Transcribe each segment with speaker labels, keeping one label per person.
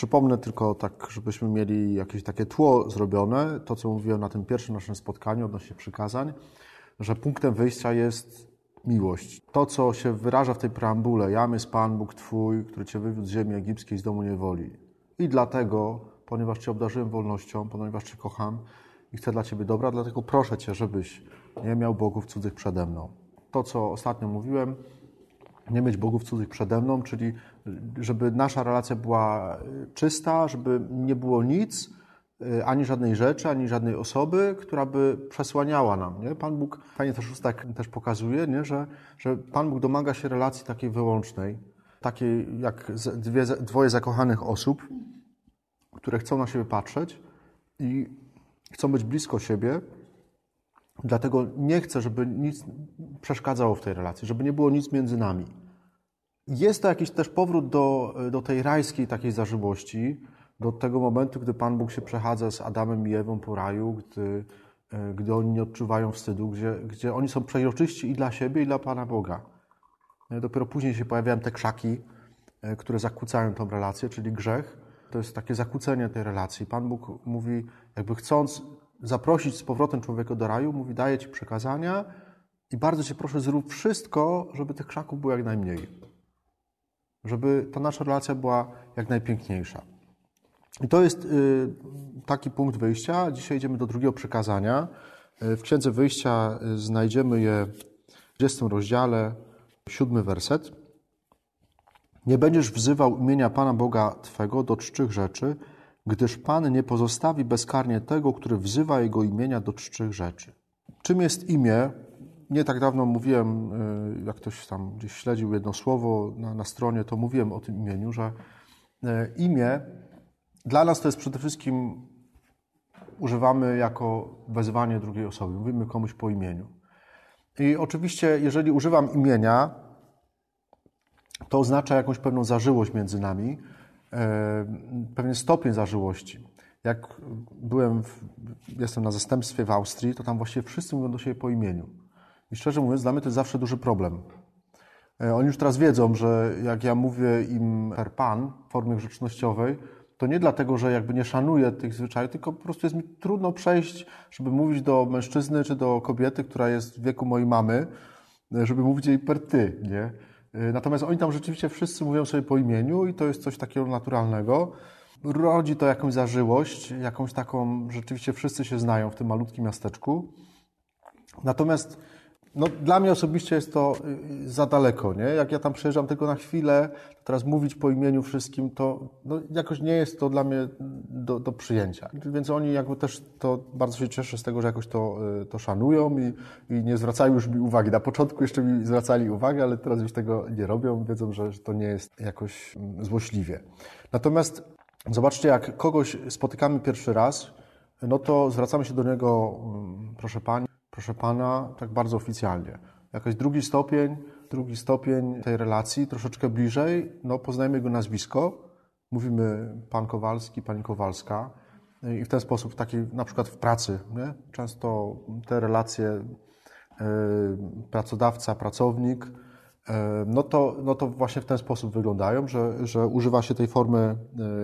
Speaker 1: Przypomnę tylko tak, żebyśmy mieli jakieś takie tło zrobione, to co mówiłem na tym pierwszym naszym spotkaniu odnośnie przykazań, że punktem wyjścia jest miłość. To, co się wyraża w tej preambule, jam jest Pan Bóg Twój, który Cię wywiódł z ziemi egipskiej, z domu niewoli. I dlatego, ponieważ Cię obdarzyłem wolnością, ponieważ Cię kocham i chcę dla Ciebie dobra, dlatego proszę Cię, żebyś nie miał bogów cudzych przede mną. To, co ostatnio mówiłem, nie mieć bogów cudzych przede mną, czyli żeby nasza relacja była czysta, żeby nie było nic, y, ani żadnej rzeczy, ani żadnej osoby, która by przesłaniała nam. Nie? Pan Bóg fajnie też tak też pokazuje, nie? Że, że Pan Bóg domaga się relacji takiej wyłącznej, takiej jak dwie, dwoje zakochanych osób, które chcą na siebie patrzeć i chcą być blisko siebie, Dlatego nie chcę, żeby nic przeszkadzało w tej relacji, żeby nie było nic między nami. Jest to jakiś też powrót do, do tej rajskiej takiej zażyłości, do tego momentu, gdy Pan Bóg się przechadza z Adamem i Ewą po raju, gdy, gdy oni nie odczuwają wstydu, gdzie, gdzie oni są przejrzyści i dla siebie, i dla Pana Boga. Dopiero później się pojawiają te krzaki, które zakłócają tą relację, czyli grzech. To jest takie zakłócenie tej relacji. Pan Bóg mówi, jakby chcąc zaprosić z powrotem człowieka do raju, mówi: Daję ci przekazania i bardzo cię proszę, zrób wszystko, żeby tych krzaków było jak najmniej. Żeby ta nasza relacja była jak najpiękniejsza. I to jest y, taki punkt wyjścia. Dzisiaj idziemy do drugiego przekazania. Y, w Księdze Wyjścia y, znajdziemy je w 20 rozdziale, siódmy werset. Nie będziesz wzywał imienia Pana Boga Twego do czczych rzeczy, gdyż Pan nie pozostawi bezkarnie tego, który wzywa Jego imienia do czczych rzeczy. Czym jest imię? Nie tak dawno mówiłem, y, jak ktoś tam gdzieś śledził jedno słowo na, na stronie, to mówiłem o tym imieniu, że y, imię dla nas to jest przede wszystkim używamy jako wezwanie drugiej osoby. Mówimy komuś po imieniu. I oczywiście, jeżeli używam imienia, to oznacza jakąś pewną zażyłość między nami, E, pewien stopień zażyłości. Jak byłem, w, jestem na zastępstwie w Austrii, to tam właściwie wszyscy mówią do siebie po imieniu. I szczerze mówiąc, dla mnie to jest zawsze duży problem. E, oni już teraz wiedzą, że jak ja mówię im per pan w formie grzecznościowej, to nie dlatego, że jakby nie szanuję tych zwyczajów, tylko po prostu jest mi trudno przejść, żeby mówić do mężczyzny czy do kobiety, która jest w wieku mojej mamy, e, żeby mówić jej per ty, nie? Y, natomiast oni tam rzeczywiście wszyscy mówią sobie po imieniu i to jest coś takiego naturalnego. Rodzi to jakąś zażyłość, jakąś taką, rzeczywiście wszyscy się znają w tym malutkim miasteczku. Natomiast no, dla mnie osobiście jest to y, za daleko, nie? Jak ja tam przyjeżdżam tylko na chwilę, teraz mówić po imieniu wszystkim, to no, jakoś nie jest to dla mnie do, do przyjęcia. Więc oni jakby też to bardzo się cieszę z tego, że jakoś to, y, to szanują i, i nie zwracają już mi uwagi. Na początku jeszcze mi zwracali uwagę, ale teraz już tego nie robią, wiedzą, że, że to nie jest jakoś mm, złośliwie. Natomiast zobaczcie, jak kogoś spotykamy pierwszy raz, no to zwracamy się do niego, mm, proszę Pani, proszę pana, tak bardzo oficjalnie. Jakiś drugi stopień, drugi stopień tej relacji, troszeczkę bliżej, no poznajmy jego nazwisko, mówimy pan Kowalski, pani Kowalska i w ten sposób, taki na przykład w pracy, nie? często te relacje yy, pracodawca, pracownik, yy, no to, no to właśnie w ten sposób wyglądają, że, że używa się tej formy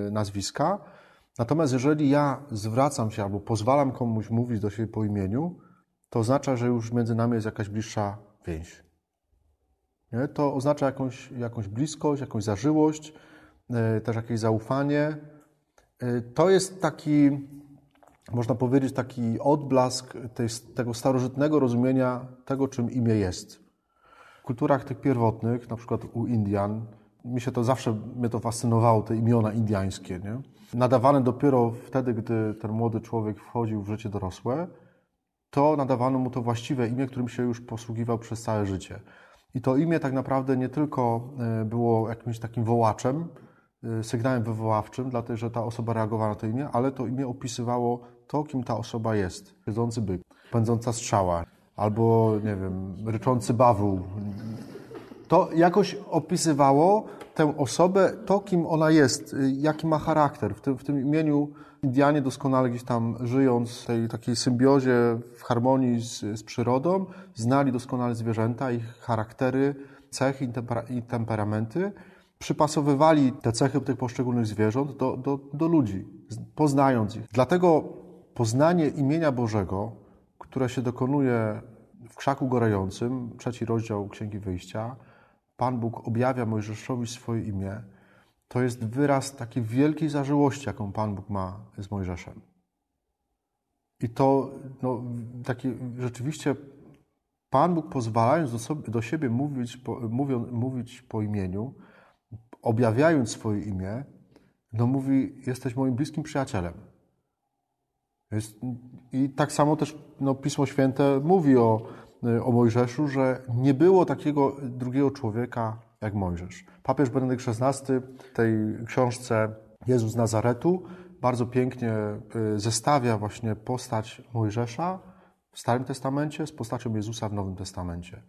Speaker 1: yy, nazwiska. Natomiast jeżeli ja zwracam się albo pozwalam komuś mówić do siebie po imieniu, to oznacza, że już między nami jest jakaś bliższa więź. Nie? To oznacza jakąś, jakąś bliskość, jakąś zażyłość, yy, też jakieś zaufanie. Yy, to jest taki, można powiedzieć, taki odblask tej, tego starożytnego rozumienia tego, czym imię jest. W kulturach tych pierwotnych, na przykład u Indian, mi się to zawsze mnie to fascynowało, te imiona indiańskie, nie? nadawane dopiero wtedy, gdy ten młody człowiek wchodził w życie dorosłe, to nadawano mu to właściwe imię, którym się już posługiwał przez całe życie. I to imię tak naprawdę nie tylko e, było jakimś takim wołaczem, e, sygnałem wywoławczym, dlatego że ta osoba reagowała na to imię, ale to imię opisywało to, kim ta osoba jest. Siedzący byk, pędząca strzała, albo, nie wiem, ryczący bawół. To jakoś opisywało tę osobę, to, kim ona jest, y, jaki ma charakter. W tym, w tym imieniu Indianie doskonale gdzieś tam żyjąc w tej takiej symbiozie, w harmonii z, z przyrodą, znali doskonale zwierzęta, ich charaktery, cechy i, temperamenty przypasowywali te cechy tych poszczególnych zwierząt do, do, do ludzi, poznając ich. Dlatego poznanie imienia Bożego, które się dokonuje w krzaku gorejącym, trzeci rozdział Księgi Wyjścia, Pan Bóg objawia Mojżeszowi swoje imię, to jest wyraz takiej wielkiej zażyłości, jaką Pan Bóg ma z Mojżeszem. I to no, taki, rzeczywiście Pan Bóg pozwalając do, sobie, do siebie mówić po, mówią, mówić po imieniu, objawiając swoje imię, no mówi, jesteś moim bliskim przyjacielem. Jest, I tak samo też no, Pismo Święte mówi o, o Mojżeszu, że nie było takiego drugiego człowieka jak Mojżesz. Papież Benedykt XVI w tej książce Jezus z Nazaretu bardzo pięknie y, zestawia właśnie postać Mojżesza w Starym Testamencie z postacią Jezusa w Nowym Testamencie.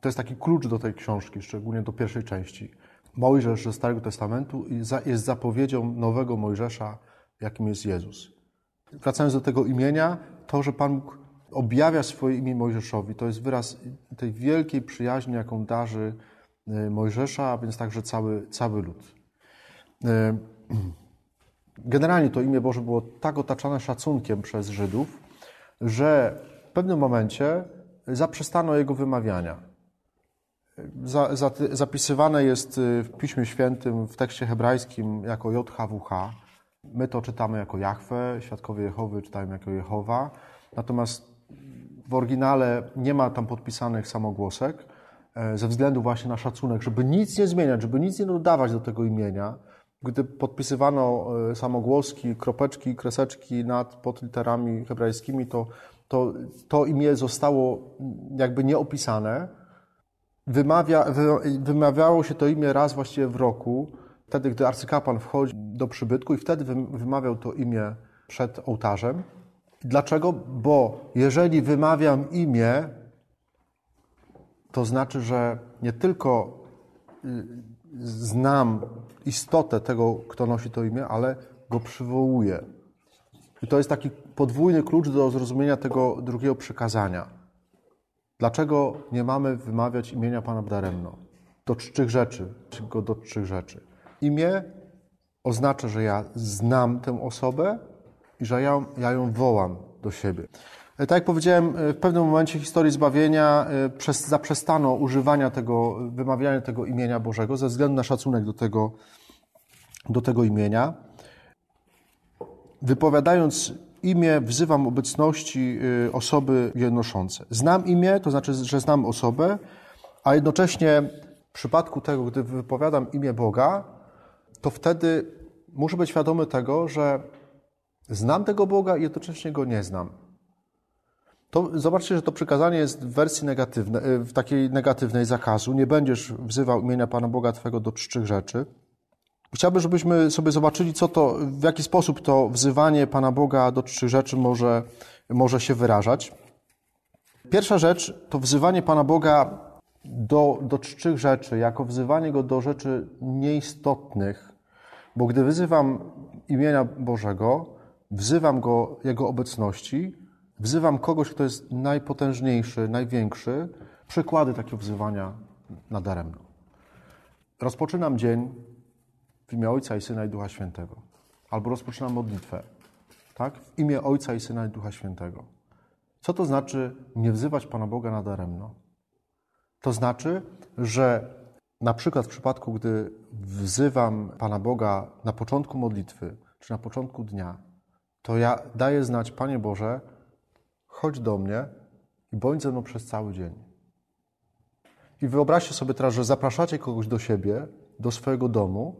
Speaker 1: To jest taki klucz do tej książki, szczególnie do pierwszej części. Mojżesz ze Starego Testamentu jest zapowiedzią nowego Mojżesza, jakim jest Jezus. Wracając do tego imienia, to, że Pan Bóg objawia swoje imię Mojżeszowi, to jest wyraz tej wielkiej przyjaźni, jaką darzy Mojżesza, a więc także cały, cały lud. Y, generalnie to imię Boże było tak otaczane szacunkiem przez Żydów, że w pewnym momencie zaprzestano jego wymawiania. Za, za, zapisywane jest y, w Piśmie Świętym, w tekście hebrajskim jako JHWH. My to czytamy jako Jahwe, świadkowie Jehowy czytają jako Jehowa. Natomiast w oryginale nie ma tam podpisanych samogłosek ze względu właśnie na szacunek, żeby nic nie zmieniać, żeby nic nie dodawać do tego imienia. Gdy podpisywano e, samogłoski, kropeczki, kreseczki nad, pod literami hebrajskimi, to to, to imię zostało jakby nieopisane. Wymawia, wy, wymawiało się to imię raz właściwie w roku, wtedy, gdy arcykapłan wchodzi do przybytku i wtedy wymawiał to imię przed ołtarzem. Dlaczego? Bo jeżeli wymawiam imię, to znaczy, że nie tylko y, znam istotę tego, kto nosi to imię, ale go przywołuję. I to jest taki podwójny klucz do zrozumienia tego drugiego przykazania. Dlaczego nie mamy wymawiać imienia Pana daremno? Do czczych rzeczy, tylko do czczych rzeczy. Imię oznacza, że ja znam tę osobę i że ja, ja ją wołam do siebie. E, tak jak powiedziałem, e, w pewnym momencie historii zbawienia e, przez, zaprzestano używania tego, wymawiania tego imienia Bożego ze względu na szacunek do tego, do tego imienia. Wypowiadając imię, wzywam obecności osoby je noszące. Znam imię, to znaczy, że znam osobę, a jednocześnie w przypadku tego, gdy wypowiadam imię Boga, to wtedy muszę być świadomy tego, że znam tego Boga i jednocześnie go nie znam. To, zobaczcie, że to przykazanie jest w wersji negatywnej, y, w takiej negatywnej zakazu. Nie będziesz wzywał imienia Pana Boga Twego do czczych rzeczy. Chciałbym, żebyśmy sobie zobaczyli, co to, w jaki sposób to wzywanie Pana Boga do czczych rzeczy może, może się wyrażać. Pierwsza rzecz to wzywanie Pana Boga do, do czczych rzeczy, jako wzywanie Go do rzeczy nieistotnych, bo gdy wyzywam imienia Bożego, wzywam Go Jego obecności, wzywam kogoś, kto jest najpotężniejszy, największy. Przykłady takiego wzywania nadaremno. Rozpoczynam dzień w imię Ojca i Syna i Ducha Świętego. Albo rozpoczynam modlitwę, tak? W imię Ojca i Syna i Ducha Świętego. Co to znaczy nie wzywać Pana Boga nadaremno? To znaczy, że na przykład w przypadku, gdy wzywam Pana Boga na początku modlitwy, czy na początku dnia, to ja daję znać, Panie Boże, chodź do mnie i bądź ze mną przez cały dzień. I wyobraźcie sobie teraz, że zapraszacie kogoś do siebie, do swojego domu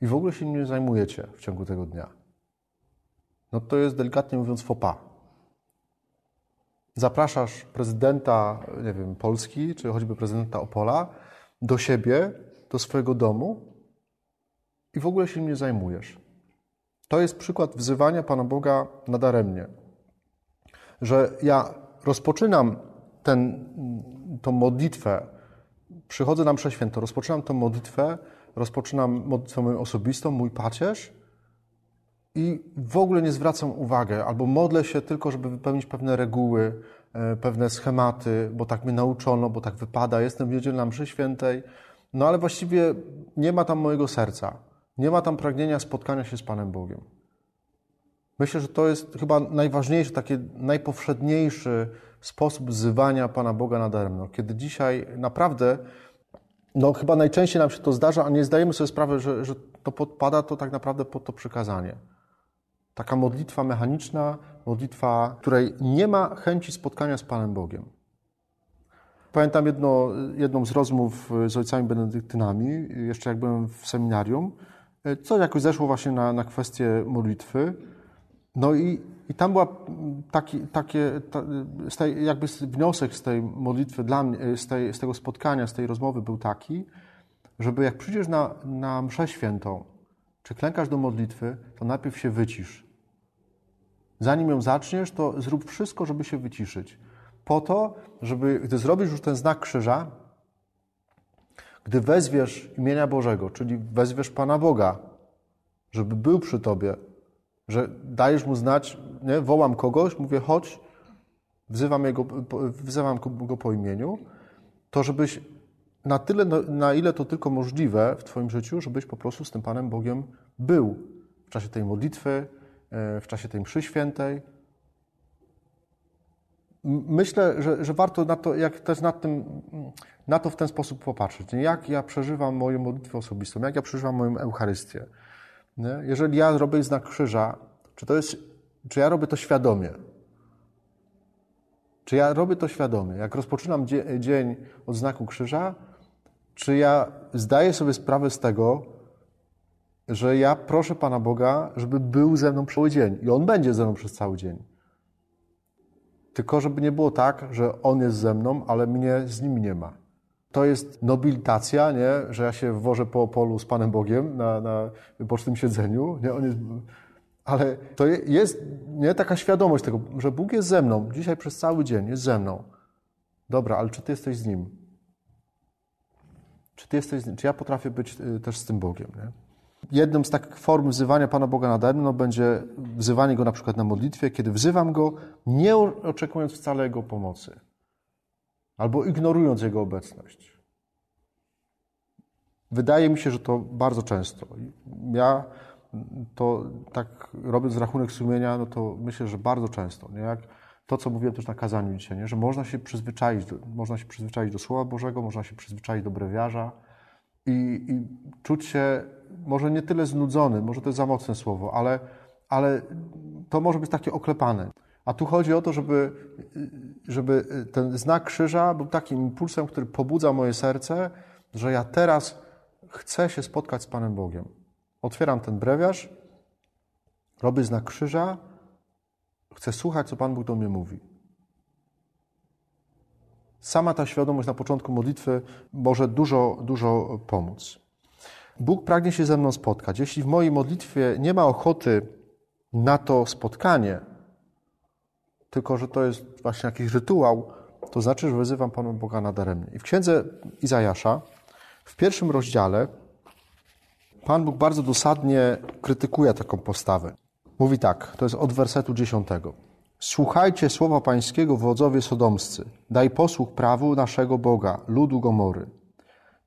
Speaker 1: i w ogóle się nim nie zajmujecie w ciągu tego dnia, no to jest delikatnie mówiąc fopa. Zapraszasz prezydenta, nie wiem, Polski, czy choćby prezydenta Opola do siebie, do swojego domu i w ogóle się nim nie zajmujesz. To jest przykład wzywania Pana Boga nadaremnie. Że ja rozpoczynam ten, tą modlitwę, przychodzę na mszę święto, rozpoczynam tę modlitwę rozpoczynam modlitwę moją osobistą, mój pacierz i w ogóle nie zwracam uwagi, albo modlę się tylko, żeby wypełnić pewne reguły, e, pewne schematy, bo tak mnie nauczono, bo tak wypada. Jestem w niedzielę na mszy świętej no ale właściwie nie ma tam mojego serca. Nie ma tam pragnienia spotkania się z Panem Bogiem. Myślę, że to jest chyba najważniejszy, taki najpowszedniejszy sposób wzywania Pana Boga nadaremno. Kiedy dzisiaj naprawdę, no chyba najczęściej nam się to zdarza, a nie zdajemy sobie sprawy, że, że to podpada to tak naprawdę pod to przykazanie. Taka modlitwa mechaniczna, modlitwa, której nie ma chęci spotkania z Panem Bogiem. Pamiętam jedno, jedną z rozmów z ojcami benedyktynami, jeszcze jak byłem w seminarium, co jakoś zeszło właśnie na, na kwestię modlitwy. No i, i tam była taki, takie, ta, z tej, jakby wniosek z tej modlitwy dla mnie, z, tej, z tego spotkania, z tej rozmowy był taki, żeby jak przyjdziesz na, na mszę świętą, czy klękasz do modlitwy, to najpierw się wycisz. Zanim ją zaczniesz, to zrób wszystko, żeby się wyciszyć. Po to, żeby, gdy zrobisz już ten znak krzyża, gdy wezwiesz imienia Bożego, czyli wezwiesz Pana Boga, żeby był przy tobie, że dajesz mu znać, nie? wołam kogoś, mówię chodź, wzywam, jego, wzywam go po imieniu, to żebyś na tyle, na ile to tylko możliwe w Twoim życiu, żebyś po prostu z tym Panem Bogiem był w czasie tej modlitwy, e, w czasie tej mszy świętej. Myślę, że, że warto na to, jak też nad tym, na to w ten sposób popatrzeć. Jak ja przeżywam moją modlitwę osobistą, jak ja przeżywam moją Eucharystię. Nie? Jeżeli ja robię znak krzyża, czy, to jest, czy ja robię to świadomie? Czy ja robię to świadomie? Jak rozpoczynam dzień od znaku krzyża, czy ja zdaję sobie sprawę z tego, że ja proszę Pana Boga, żeby był ze mną cały dzień i On będzie ze mną przez cały dzień. Tylko żeby nie było tak, że On jest ze mną, ale mnie z Nim nie ma. To jest nobilitacja, nie? że ja się wożę po polu z Panem Bogiem na, na bocznym siedzeniu. Nie? On jest, ale to jest nie taka świadomość tego, że Bóg jest ze mną dzisiaj przez cały dzień, jest ze mną. Dobra, ale czy Ty jesteś z Nim? Czy Ty jesteś z Nim? Czy ja potrafię być y, też z tym Bogiem? Nie? Jedną z takich form wzywania Pana Boga nadaremno będzie wzywanie Go na przykład na modlitwie, kiedy wzywam Go, nie oczekując wcale Jego pomocy albo ignorując Jego obecność. Wydaje mi się, że to bardzo często. Ja to tak robiąc rachunek sumienia, no to myślę, że bardzo często. Nie? Jak to, co mówiłem też na kazaniu dzisiaj, nie? że można się przyzwyczaić, do, można się przyzwyczaić do Słowa Bożego, można się przyzwyczaić do brewiarza i, i czuć się może nie tyle znudzony, może to jest za mocne słowo, ale, ale to może być takie oklepane. A tu chodzi o to, żeby, żeby ten znak krzyża był takim impulsem, który pobudza moje serce, że ja teraz chcę się spotkać z Panem Bogiem. Otwieram ten brewiarz, robię znak krzyża, chcę słuchać, co Pan Bóg do mnie mówi. Sama ta świadomość na początku modlitwy może dużo, dużo pomóc. Bóg pragnie się ze mną spotkać. Jeśli w mojej modlitwie nie ma ochoty na to spotkanie, tylko że to jest właśnie jakiś rytuał, to znaczy, że wyzywam Pana Boga nadaremnie. I w księdze Izajasza, w pierwszym rozdziale, Pan Bóg bardzo dosadnie krytykuje taką postawę. Mówi tak, to jest od wersetu dziesiątego. Słuchajcie słowa pańskiego, wodzowie sodomscy. Daj posłuch prawu naszego Boga, ludu Gomory.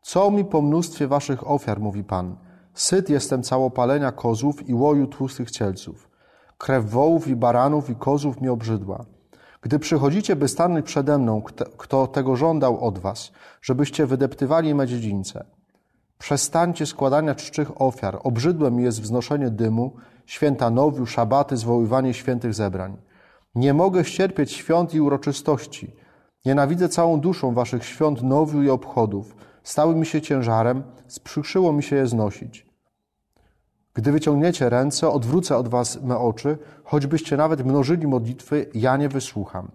Speaker 1: Co mi po mnóstwie waszych ofiar, mówi Pan. Syt jestem całopalenia kozłów i łoju tłustych cielców. Krew wołów i baranów i kozłów mi obrzydła. Gdy przychodzicie, by stanąć przede mną, kto tego żądał od was, żebyście wydeptywali me dziedzińce. Przestańcie składania czczych ofiar. Obrzydłe mi jest wznoszenie dymu, święta nowiu, szabaty, zwoływanie świętych zebrań. Nie mogę ścierpieć świąt i uroczystości. Nienawidzę całą duszą waszych świąt nowiu i obchodów. Stały mi się ciężarem, sprzykrzyło mi się je znosić. Gdy wyciągniecie ręce, odwrócę od was me oczy, choćbyście nawet mnożyli modlitwy, ja nie wysłucham.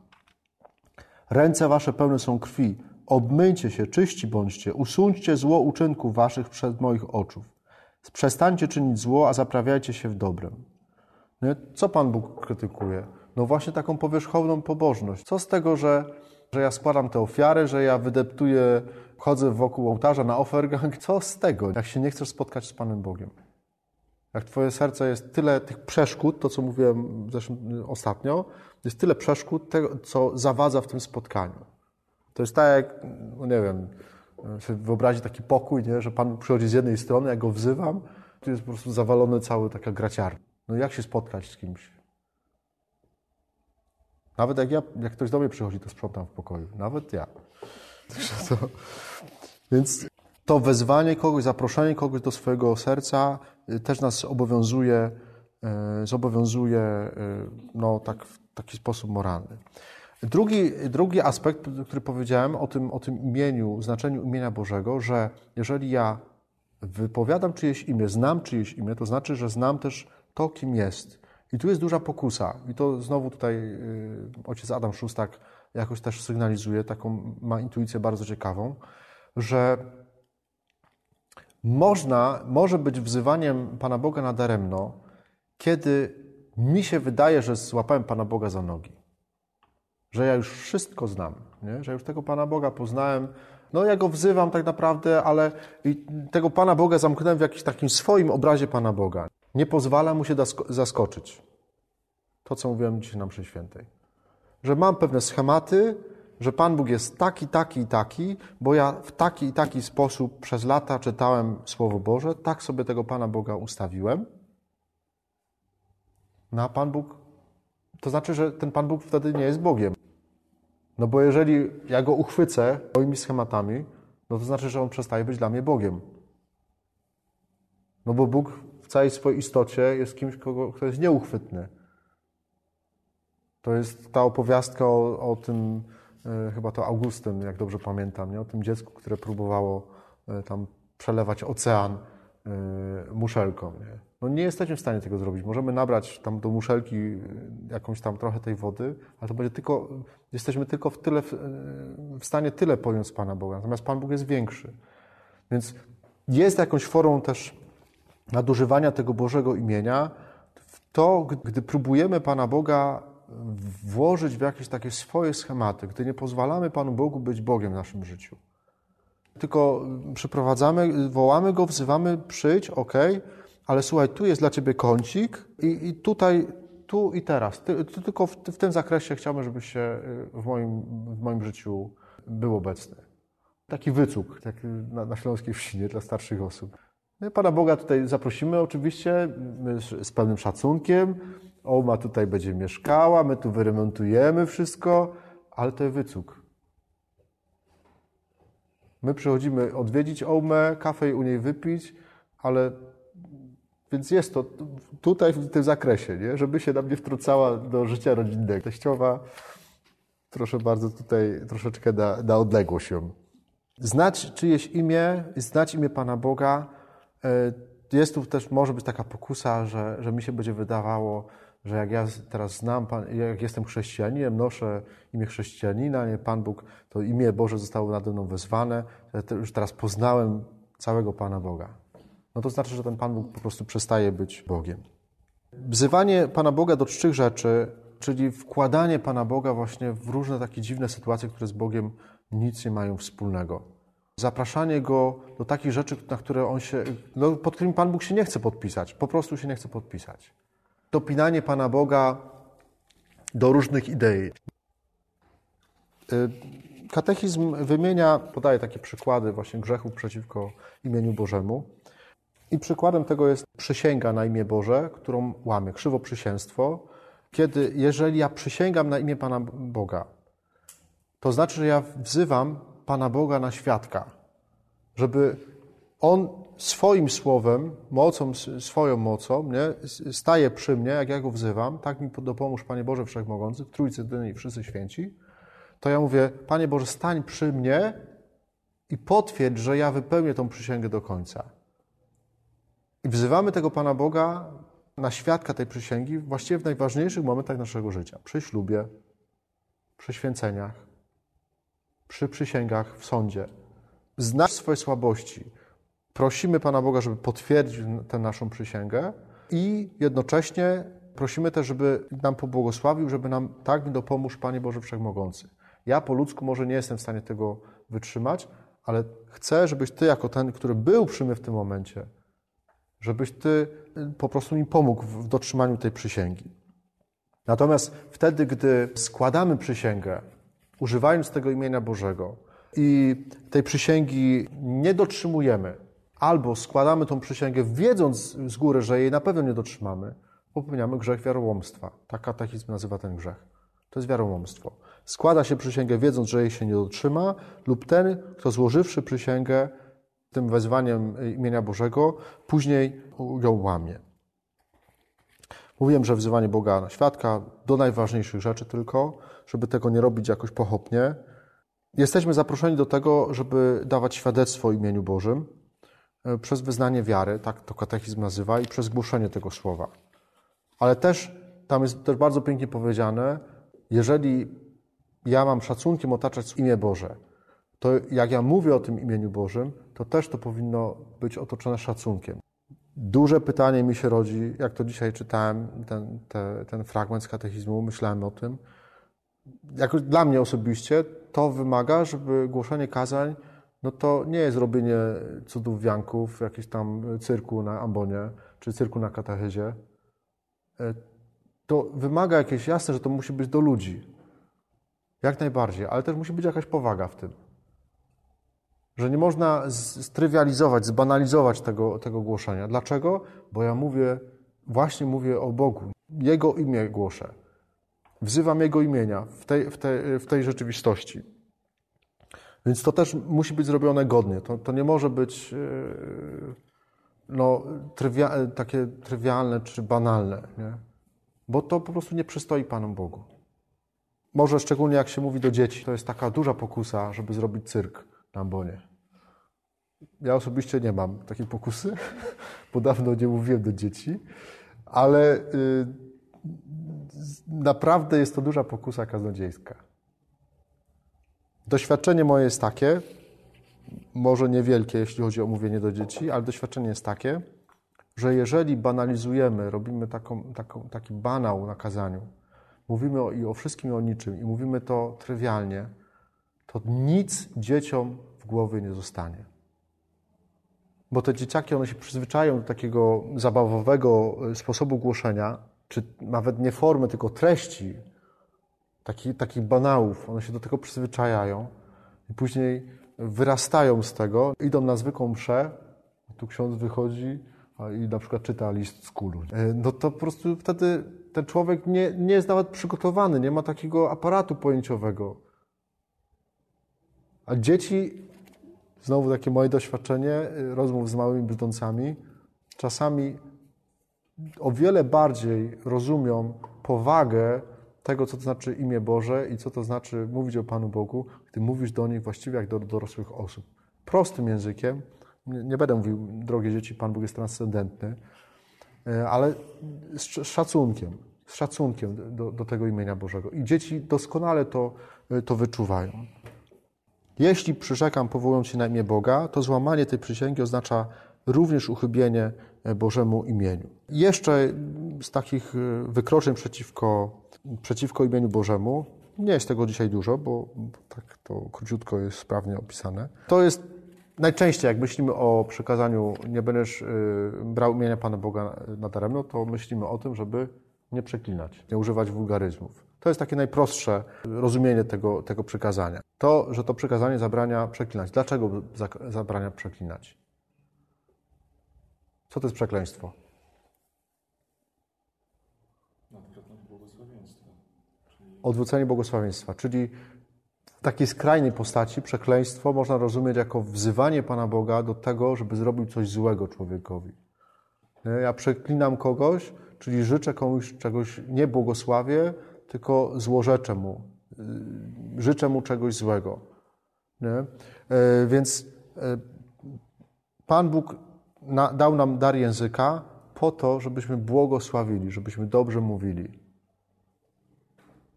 Speaker 1: Ręce wasze pełne są krwi, obmyjcie się, czyści bądźcie, usuńcie zło uczynków waszych przed moich oczów. Przestańcie czynić zło, a zaprawiajcie się w dobrem. No co Pan Bóg krytykuje? No właśnie taką powierzchowną pobożność. Co z tego, że, że ja składam te ofiary, że ja wydeptuję, chodzę wokół ołtarza na ofergang? Co z tego, jak się nie chcesz spotkać z Panem Bogiem? Jak Twoje serce jest tyle tych przeszkód, to co mówiłem ostatnio, jest tyle przeszkód, tego, co zawadza w tym spotkaniu. To jest tak jak, no nie wiem, sobie wyobrazić taki pokój, nie? że Pan przychodzi z jednej strony, ja go wzywam, tu jest po prostu zawalony cały taka graciarnia. No jak się spotkać z kimś? Nawet jak, ja, jak ktoś do mnie przychodzi, to sprzątam w pokoju. Nawet ja. To, więc to wezwanie kogoś, zaproszenie kogoś do swojego serca y, też nas obowiązuje, y, zobowiązuje y, no, tak, w taki sposób moralny. Drugi, drugi aspekt, który powiedziałem o tym, o tym imieniu, znaczeniu imienia Bożego, że jeżeli ja wypowiadam czyjeś imię, znam czyjeś imię, to znaczy, że znam też to, kim jest. I tu jest duża pokusa. I to znowu tutaj ojciec Adam Szustak jakoś też sygnalizuje, taką ma intuicję bardzo ciekawą, że można, może być wzywaniem Pana Boga nadaremno, kiedy mi się wydaje, że złapałem Pana Boga za nogi. Że ja już wszystko znam, nie? że już tego Pana Boga poznałem. No ja go wzywam tak naprawdę, ale tego Pana Boga zamknąłem w jakimś takim swoim obrazie Pana Boga. Nie pozwala mu się zaskoczyć. To, co mówiłem dzisiaj na mszy świętej. Że mam pewne schematy, że Pan Bóg jest taki, taki i taki, bo ja w taki i taki sposób przez lata czytałem Słowo Boże, tak sobie tego Pana Boga ustawiłem. No a Pan Bóg, to znaczy, że ten Pan Bóg wtedy nie jest Bogiem. No bo jeżeli ja go uchwycę moimi schematami, no to znaczy, że on przestaje być dla mnie Bogiem. No bo Bóg w całej swojej istocie jest kimś, kogo, kto jest nieuchwytny. To jest ta opowiastka o, o tym, chyba to Augustyn, jak dobrze pamiętam, nie? o tym dziecku, które próbowało e, tam przelewać ocean e, muszelką. Nie? No nie jesteśmy w stanie tego zrobić. Możemy nabrać tam do muszelki jakąś tam trochę tej wody, ale to będzie tylko, jesteśmy tylko w, tyle, w stanie tyle pojąć Pana Boga. Natomiast Pan Bóg jest większy. Więc jest jakąś formą też nadużywania tego Bożego imienia w to, gdy próbujemy Pana Boga włożyć w jakieś takie swoje schematy, gdy nie pozwalamy Panu Bogu być Bogiem w naszym życiu. Tylko przyprowadzamy, wołamy Go, wzywamy, przyjdź, ok, ale słuchaj, tu jest dla Ciebie kącik i, i tutaj, tu i teraz. Ty, ty tylko w, w, tym zakresie chciałbym, żebyś się y, w moim, w moim życiu był obecny. Taki wycuk tak na, na śląskiej wsi, nie, dla starszych osób. Pana Boga tutaj zaprosimy oczywiście z pełnym szacunkiem, Oma tutaj będzie mieszkała, my tu wyremontujemy wszystko, ale to jest wycuk. My przychodzimy odwiedzić Omę, kafę u niej wypić, ale więc jest to tutaj w tym zakresie, nie? żeby się nam nie wtrącała do życia rodzinnego. Teściowa, proszę bardzo, tutaj troszeczkę na, na odległość ją. Znać czyjeś imię, znać imię Pana Boga, e, jest tu też, może być taka pokusa, że, że mi się będzie wydawało, że jak ja teraz znam, jak jestem chrześcijaninem, noszę imię chrześcijanina, Pan Bóg, to imię Boże zostało nade mną wezwane, już teraz poznałem całego Pana Boga. No to znaczy, że ten Pan Bóg po prostu przestaje być Bogiem. Wzywanie Pana Boga do czczych rzeczy, czyli wkładanie Pana Boga właśnie w różne takie dziwne sytuacje, które z Bogiem nic nie mają wspólnego. Zapraszanie Go do takich rzeczy, na które On się, no, pod którymi Pan Bóg się nie chce podpisać, po prostu się nie chce podpisać dopinanie Pana Boga do różnych idei. Y, katechizm wymienia, podaje takie przykłady właśnie grzechów przeciwko imieniu Bożemu. I przykładem tego jest przysięga na imię Boże, którą łamię, krzywoprzysięstwo. Kiedy, jeżeli ja przysięgam na imię Pana Boga, to znaczy, że ja wzywam Pana Boga na świadka, żeby On swoim słowem, mocą, swoją mocą, nie, staje przy mnie, jak ja go wzywam, tak mi dopomóż, Panie Boże Wszechmogący, w Trójcy Dyni i wszyscy święci, to ja mówię, Panie Boże, stań przy mnie i potwierdź, że ja wypełnię tą przysięgę do końca. I wzywamy tego Pana Boga na świadka tej przysięgi właściwie w najważniejszych momentach naszego życia. Przy ślubie, przy święceniach, przy przysięgach w sądzie. Znasz swoje słabości, Prosimy Pana Boga, żeby potwierdził tę naszą przysięgę i jednocześnie prosimy też, żeby nam pobłogosławił, żeby nam tak mi dopomóż Panie Boże Wszechmogący. Ja po ludzku może nie jestem w stanie tego wytrzymać, ale chcę, żebyś Ty jako ten, który był przy mnie w tym momencie, żebyś Ty y, po prostu mi pomógł w dotrzymaniu tej przysięgi. Natomiast wtedy, gdy składamy przysięgę, używając tego imienia Bożego, i tej przysięgi nie dotrzymujemy, albo składamy tą przysięgę wiedząc z góry, że jej na pewno nie dotrzymamy, popełniamy grzech wiarołomstwa. Tak katechizm nazywa ten grzech. To jest wiarołomstwo. Składa się przysięgę wiedząc, że jej się nie dotrzyma, lub ten, kto złożywszy przysięgę tym wezwaniem imienia Bożego, później ją łamie. Mówiłem, że wzywanie Boga na świadka do najważniejszych rzeczy tylko, żeby tego nie robić jakoś pochopnie. Jesteśmy zaproszeni do tego, żeby dawać świadectwo imieniu Bożym przez wyznanie wiary, tak to katechizm nazywa, i przez głoszenie tego słowa. Ale też tam jest też bardzo pięknie powiedziane, jeżeli ja mam szacunkiem otaczać imię Boże, to jak ja mówię o tym imieniu Bożym, to też to powinno być otoczone szacunkiem. Duże pytanie mi się rodzi, jak to dzisiaj czytałem, ten, te, ten fragment z katechizmu, myślałem o tym. Jak dla mnie osobiście to wymaga, żeby głoszenie kazań, no to nie jest robienie cudów wianków, jakiś tam cyrku na ambonie, czy cyrku na katechezie. E, to wymaga jakieś, jasne, że to musi być do ludzi. Jak najbardziej, ale też musi być jakaś powaga w tym. Że nie można strywializować, zbanalizować tego, tego głoszenia. Dlaczego? Bo ja mówię, właśnie mówię o Bogu. Jego imię głoszę. Wzywam Jego imienia w tej, w tej, w tej rzeczywistości. Więc to też musi być zrobione godnie. To, to nie może być e, no, trywia, takie trywialne czy banalne, nie? bo to po prostu nie przystoi Panu Bogu. Może szczególnie jak się mówi do dzieci, to jest taka duża pokusa, żeby zrobić cyrk na ambonie. Ja osobiście nie mam takiej pokusy, bo dawno nie mówiłem do dzieci, ale y, naprawdę jest to duża pokusa kaznodziejska. Doświadczenie moje jest takie, może niewielkie, jeśli chodzi o mówienie do dzieci, ale doświadczenie jest takie, że jeżeli banalizujemy, robimy taką, taką, taki banał na kazaniu, mówimy o, i o wszystkim i o niczym i mówimy to trywialnie, to nic dzieciom w głowie nie zostanie. Bo te dzieciaki, one się przyzwyczają do takiego zabawowego e, sposobu głoszenia, czy nawet nie formy, tylko treści, taki, takich banałów. One się do tego przyzwyczajają i później wyrastają z tego, idą na zwykłą mszę, tu ksiądz wychodzi i na przykład czyta list z kulu. E, no to po prostu wtedy ten człowiek nie, nie jest nawet przygotowany, nie ma takiego aparatu pojęciowego. A dzieci, znowu takie moje doświadczenie e, rozmów z małymi brzdącami, czasami o wiele bardziej rozumią powagę tego, co to znaczy imię Boże i co to znaczy mówić o Panu Bogu, gdy mówisz do nich właściwie jak do dorosłych osób. Prostym językiem. Nie będę mówił, drogie dzieci, Pan Bóg jest transcendentny, e, ale z szacunkiem, z szacunkiem do, do tego imienia Bożego. I dzieci doskonale to, e, to wyczuwają. Jeśli przyrzekam, powołując się na imię Boga, to złamanie tej przysięgi oznacza również uchybienie e, Bożemu imieniu. Jeszcze z takich wykroczeń przeciwko przeciwko imieniu Bożemu. Nie jest tego dzisiaj dużo, bo tak to króciutko jest sprawnie opisane. To jest najczęściej, jak myślimy o przekazaniu nie będziesz y, brał imienia Pana Boga nadaremno, to myślimy o tym, żeby nie przeklinać, nie używać wulgaryzmów. To jest takie najprostsze rozumienie tego, tego przykazania. To, że to przykazanie zabrania przeklinać. Dlaczego zabrania przeklinać? Co to jest przekleństwo? odwrócenie błogosławieństwa, czyli w takiej skrajnej postaci przekleństwo można rozumieć jako wzywanie Pana Boga do tego, żeby zrobił coś złego człowiekowi. Ja przeklinam kogoś, czyli życzę komuś czegoś, nie błogosławię, tylko złorzeczę mu. Y, życzę mu czegoś złego. E, więc e, Pan Bóg dał nam dar języka po to, żebyśmy błogosławili, żebyśmy dobrze mówili.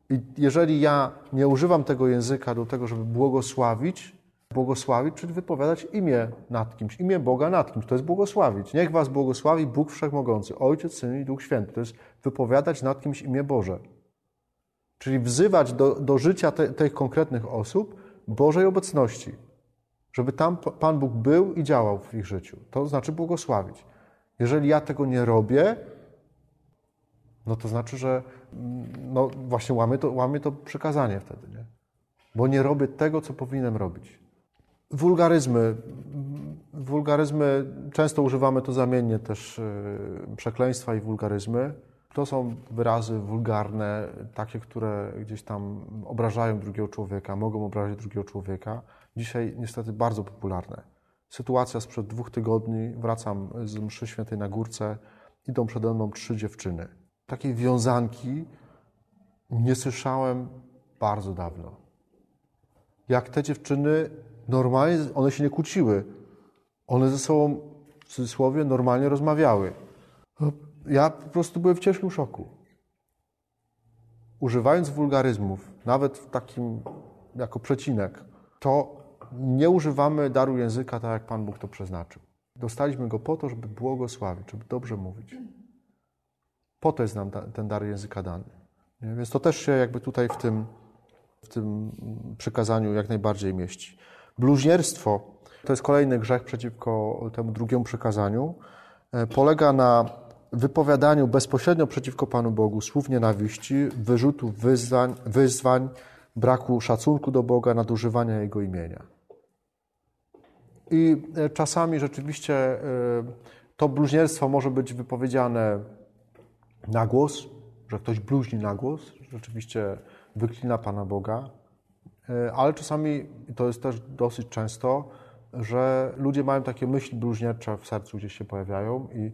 Speaker 1: I jeżeli ja nie używam tego języka do tego, żeby błogosławić, błogosławić, czyli wypowiadać imię nad kimś, imię Boga nad kimś, to jest błogosławić. Niech was błogosławi Bóg Wszechmogący, Ojciec, Syn i Duch Święty. To jest wypowiadać nad kimś imię Boże. Czyli wzywać do, do życia te, tych konkretnych osób Bożej obecności. Żeby tam Pan Bóg był i działał w ich życiu. To znaczy błogosławić. Jeżeli ja tego nie robię, no to znaczy, że mm, no właśnie łamię to, łamię to przykazanie wtedy, nie? Bo nie robię tego, co powinienem robić. Wulgaryzmy. Wulgaryzmy, często używamy to zamiennie też przekleństwa i wulgaryzmy. To są wyrazy wulgarne, takie, które gdzieś tam obrażają drugiego człowieka, mogą obrazić drugiego człowieka. Dzisiaj niestety bardzo popularne. Sytuacja sprzed dwóch tygodni, wracam z mszy świętej na górce, idą przede mną trzy dziewczyny. Takiej wiązanki nie słyszałem bardzo dawno. Jak te dziewczyny normalnie, one się nie kłóciły. One ze sobą, w cudzysłowie, normalnie rozmawiały. Ja po prostu byłem w ciężkim szoku. Używając wulgaryzmów, nawet w takim jako przecinek, to nie używamy daru języka tak, jak Pan Bóg to przeznaczył. Dostaliśmy go po to, żeby błogosławić, żeby dobrze mówić. Po to jest nam ten dar języka dany. Więc to też się jakby tutaj w tym, w tym przykazaniu jak najbardziej mieści. Bluźnierstwo to jest kolejny grzech przeciwko temu drugiemu przykazaniu. E, polega na wypowiadaniu bezpośrednio przeciwko Panu Bogu słów nienawiści, wyrzutów, wyzwań, wyzwań braku szacunku do Boga, nadużywania Jego imienia. I e, czasami rzeczywiście e, to bluźnierstwo może być wypowiedziane na głos, że ktoś bluźni na głos, rzeczywiście wyklina Pana Boga, e, ale czasami, to jest też dosyć często, że ludzie mają takie myśli bluźniercze w sercu gdzieś się pojawiają i,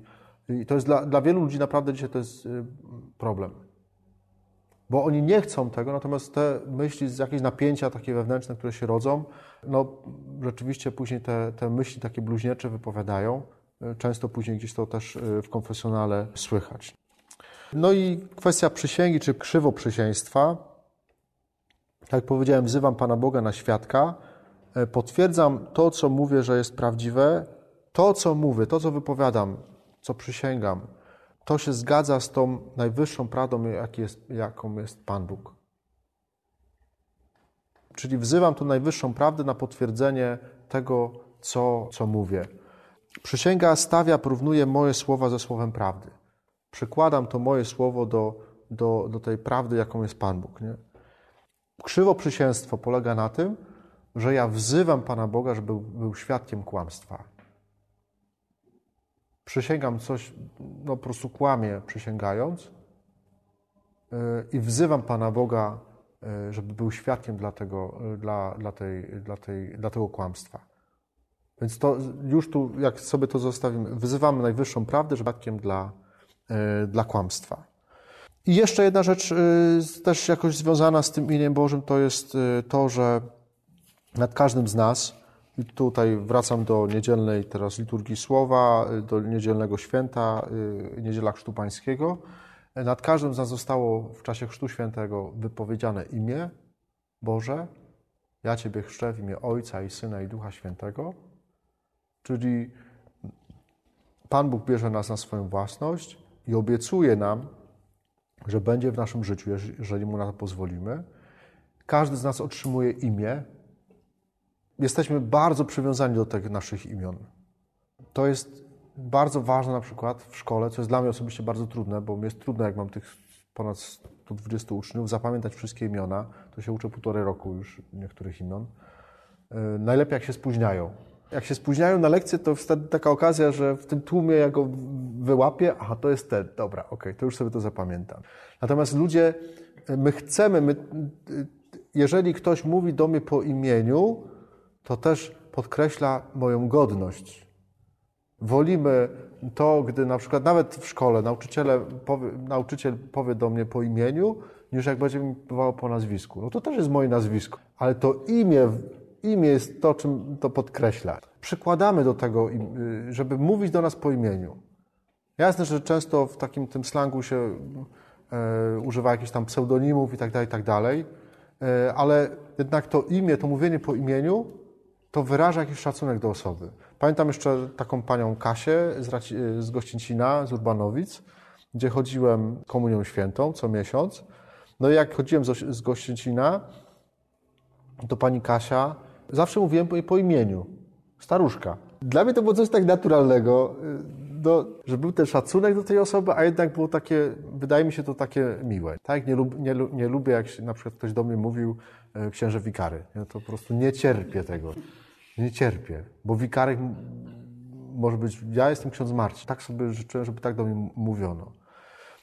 Speaker 1: i to jest dla, dla wielu ludzi naprawdę dzisiaj to jest problem. Bo oni nie chcą tego, natomiast te myśli z jakieś napięcia takie wewnętrzne, które się rodzą, no rzeczywiście później te, te myśli takie bluźniercze wypowiadają. Często później gdzieś to też w konfesjonale słychać. No i kwestia przysięgi, czy krzywoprzysięstwa. Tak jak powiedziałem, wzywam Pana Boga na świadka. E, potwierdzam to, co mówię, że jest prawdziwe. To, co mówię, to, co wypowiadam, co przysięgam, to się zgadza z tą najwyższą prawdą, jest, jaką jest Pan Bóg. Czyli wzywam tu najwyższą prawdę na potwierdzenie tego, co, co mówię. Przysięga stawia, porównuje moje słowa ze słowem prawdy przykładam to moje słowo do, do, do tej prawdy, jaką jest Pan Bóg. Nie? Krzywoprzysięstwo polega na tym, że ja wzywam Pana Boga, żeby był świadkiem kłamstwa. Przysięgam coś, no po prostu kłamię przysięgając yy, i wzywam Pana Boga, yy, żeby był świadkiem dla tego, yy, dla, dla, tej, dla, tej, dla tego kłamstwa. Więc to już tu, jak sobie to zostawimy, wyzywamy najwyższą prawdę, żeby świadkiem dla, dla kłamstwa. I jeszcze jedna rzecz też jakoś związana z tym imieniem Bożym to jest to, że nad każdym z nas, i tutaj wracam do niedzielnej teraz liturgii słowa, do niedzielnego święta, niedziela Chrztu Pańskiego, nad każdym z nas zostało w czasie Chrztu Świętego wypowiedziane imię Boże, ja Ciebie chrzczę w imię Ojca i Syna i Ducha Świętego, czyli Pan Bóg bierze nas na swoją własność, i obiecuje nam, że będzie w naszym życiu, jeżeli mu na to pozwolimy. Każdy z nas otrzymuje imię. Jesteśmy bardzo przywiązani do tych naszych imion. To jest bardzo ważne na przykład w szkole, co jest dla mnie osobiście bardzo trudne, bo mi jest trudno, jak mam tych ponad 120 uczniów, zapamiętać wszystkie imiona. To się uczę półtorej roku już niektórych imion. E, najlepiej jak się spóźniają jak się spóźniają na lekcję, to wtedy taka okazja, że w tym tłumie ja go wyłapię, aha, to jest ten, dobra, okej, okay, to już sobie to zapamiętam. Natomiast ludzie, my chcemy, my, jeżeli ktoś mówi do mnie po imieniu, to też podkreśla moją godność. Wolimy to, gdy na przykład nawet w szkole nauczyciele powie, nauczyciel powie do mnie po imieniu, niż jak będzie mi powołał po nazwisku. No to też jest moje nazwisko, ale to imię Imię jest to, czym to podkreśla. Przykładamy do tego, y, żeby mówić do nas po imieniu. Jasne, że często w takim tym slangu się e, używa jakichś tam pseudonimów i tak dalej, i tak dalej, e, ale jednak to imię, to mówienie po imieniu, to wyraża jakiś szacunek do osoby. Pamiętam jeszcze taką panią Kasię z, z Gościncina, z Urbanowic, gdzie chodziłem komunią świętą co miesiąc. No i jak chodziłem z, z Gościncina, to pani Kasia Zawsze mówiłem jej po imieniu. Staruszka. Dla mnie to było coś tak naturalnego, no, że był ten szacunek do tej osoby, a jednak było takie, wydaje mi się to takie miłe. Tak, nie, lub, nie, nie lubię, jak na przykład ktoś do mnie mówił e, księże wikary. Ja to po prostu nie cierpię tego. Nie cierpię, bo wikarek może być, ja jestem ksiądz Marcin. Tak sobie życzyłem, żeby tak do mnie mówiono.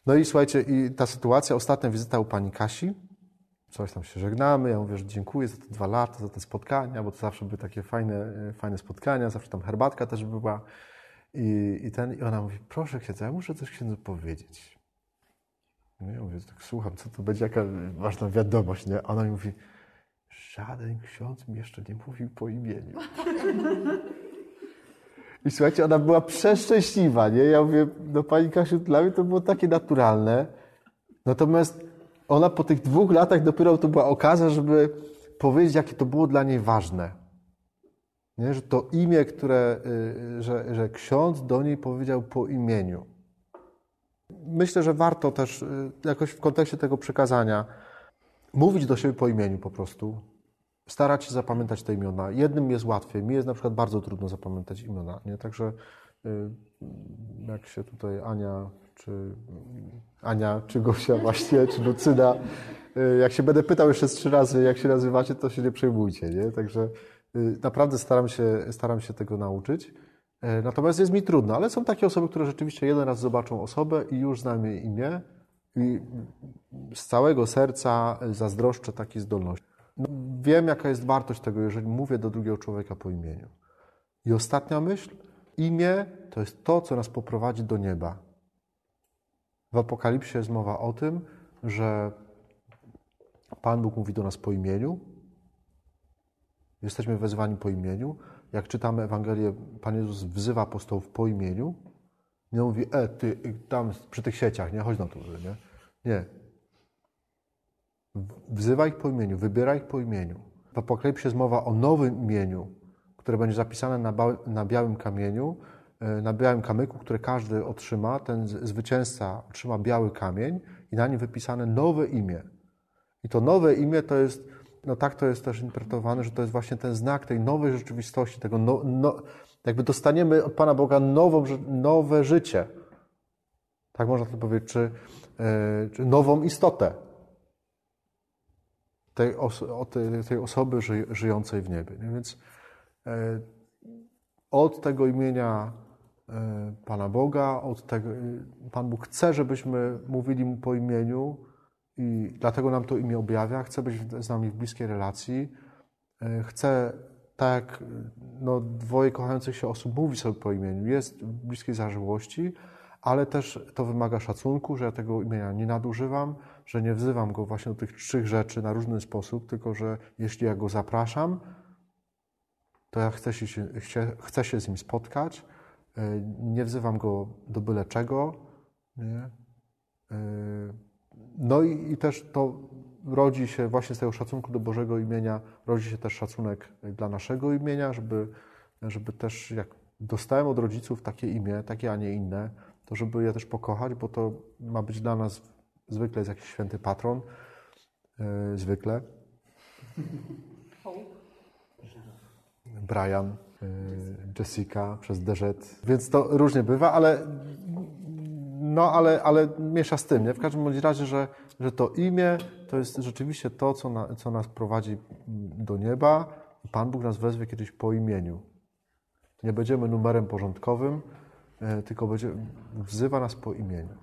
Speaker 1: No i słuchajcie, i ta sytuacja, ostatnia wizyta u pani Kasi, coś tam się żegnamy, ja mówię, że dziękuję za te dwa lata, za te spotkania, bo to zawsze były takie fajne, fajne spotkania, zawsze tam herbatka też była. I, i, ten, I ona mówi, proszę księdza, ja muszę coś księdzu powiedzieć. No ja mówię, tak słucham, co to będzie, jaka ważna wiadomość, nie? Ona mi mówi, żaden ksiądz mi jeszcze nie mówił po imieniu. I słuchajcie, ona była przeszczęśliwa, nie? Ja mówię, no Pani Kasiu, dla mnie to było takie naturalne. Natomiast ona po tych dwóch latach dopiero to była okazja, żeby powiedzieć, jakie to było dla niej ważne. Nie? Że to imię, które, y, że, że ksiądz do niej powiedział po imieniu. Myślę, że warto też y, jakoś w kontekście tego przekazania mówić do siebie po imieniu po prostu, starać się zapamiętać te imiona. Jednym jest łatwiej, mi jest na przykład bardzo trudno zapamiętać imiona, nie? Także y, jak się tutaj Ania, czy Ania, czy Gosia właśnie, czy Lucyna, y, jak się będę pytał jeszcze trzy razy, jak się nazywacie, to się nie przejmujcie, nie? Także y, naprawdę staram się, staram się tego nauczyć. Natomiast jest mi trudno, ale są takie osoby, które rzeczywiście jeden raz zobaczą osobę i już znają jej imię i z całego serca zazdroszczę takiej zdolności. No, wiem, jaka jest wartość tego, jeżeli mówię do drugiego człowieka po imieniu. I ostatnia myśl. Imię to jest to, co nas poprowadzi do nieba. W Apokalipsie jest mowa o tym, że Pan Bóg mówi do nas po imieniu. Jesteśmy wezwani po imieniu. Jak czytamy Ewangelię, Pan Jezus wzywa apostołów po imieniu. Nie mówi, e, ty tam przy tych sieciach, nie, chodź na to, nie? Nie, Wzywaj ich po imieniu, wybieraj ich po imieniu. W Apokalipsie jest mowa o nowym imieniu, które będzie zapisane na, na białym kamieniu, e, na białym kamyku, które każdy otrzyma. Ten zwycięzca otrzyma biały kamień i na nim wypisane nowe imię. I to nowe imię to jest, no tak to jest też interpretowane, że to jest właśnie ten znak tej nowej rzeczywistości, tego no, no, jakby dostaniemy od Pana Boga nową, nowe życie. Tak można to powiedzieć, czy, yy, czy nową istotę tej, oso tej, tej osoby ży żyjącej w niebie. Nie? Więc e, od tego imienia e, Pana Boga, od tego, e, Pan Bóg chce, żebyśmy mówili Mu po imieniu i dlatego nam to imię objawia, chce być z nami w bliskiej relacji, e, chce tak no, dwoje kochających się osób mówi sobie po imieniu, jest w bliskiej zażyłości, ale też to wymaga szacunku, że ja tego imienia nie nadużywam, że nie wzywam go właśnie do tych trzech rzeczy na różny sposób, tylko że jeśli ja go zapraszam, to ja chcę się, chcę się z nim spotkać. E, nie wzywam go do byle czego. Nie? E, no i, i też to rodzi się właśnie z tego szacunku do Bożego imienia, rodzi się też szacunek dla naszego imienia, żeby, żeby też jak dostałem od rodziców takie imię, takie, a nie inne, to żeby je też pokochać, bo to ma być dla nas zwykle jest jakiś święty patron, yy, zwykle. Brian, yy, Jessica przez DZ. Więc to różnie bywa, ale no, ale, ale miesza z tym, nie? W każdym bądź razie, że, że to imię to jest rzeczywiście to, co, na, co nas prowadzi do nieba. Pan Bóg nas wezwie kiedyś po imieniu. Nie będziemy numerem porządkowym, tylko będzie, wzywa nas po imieniu.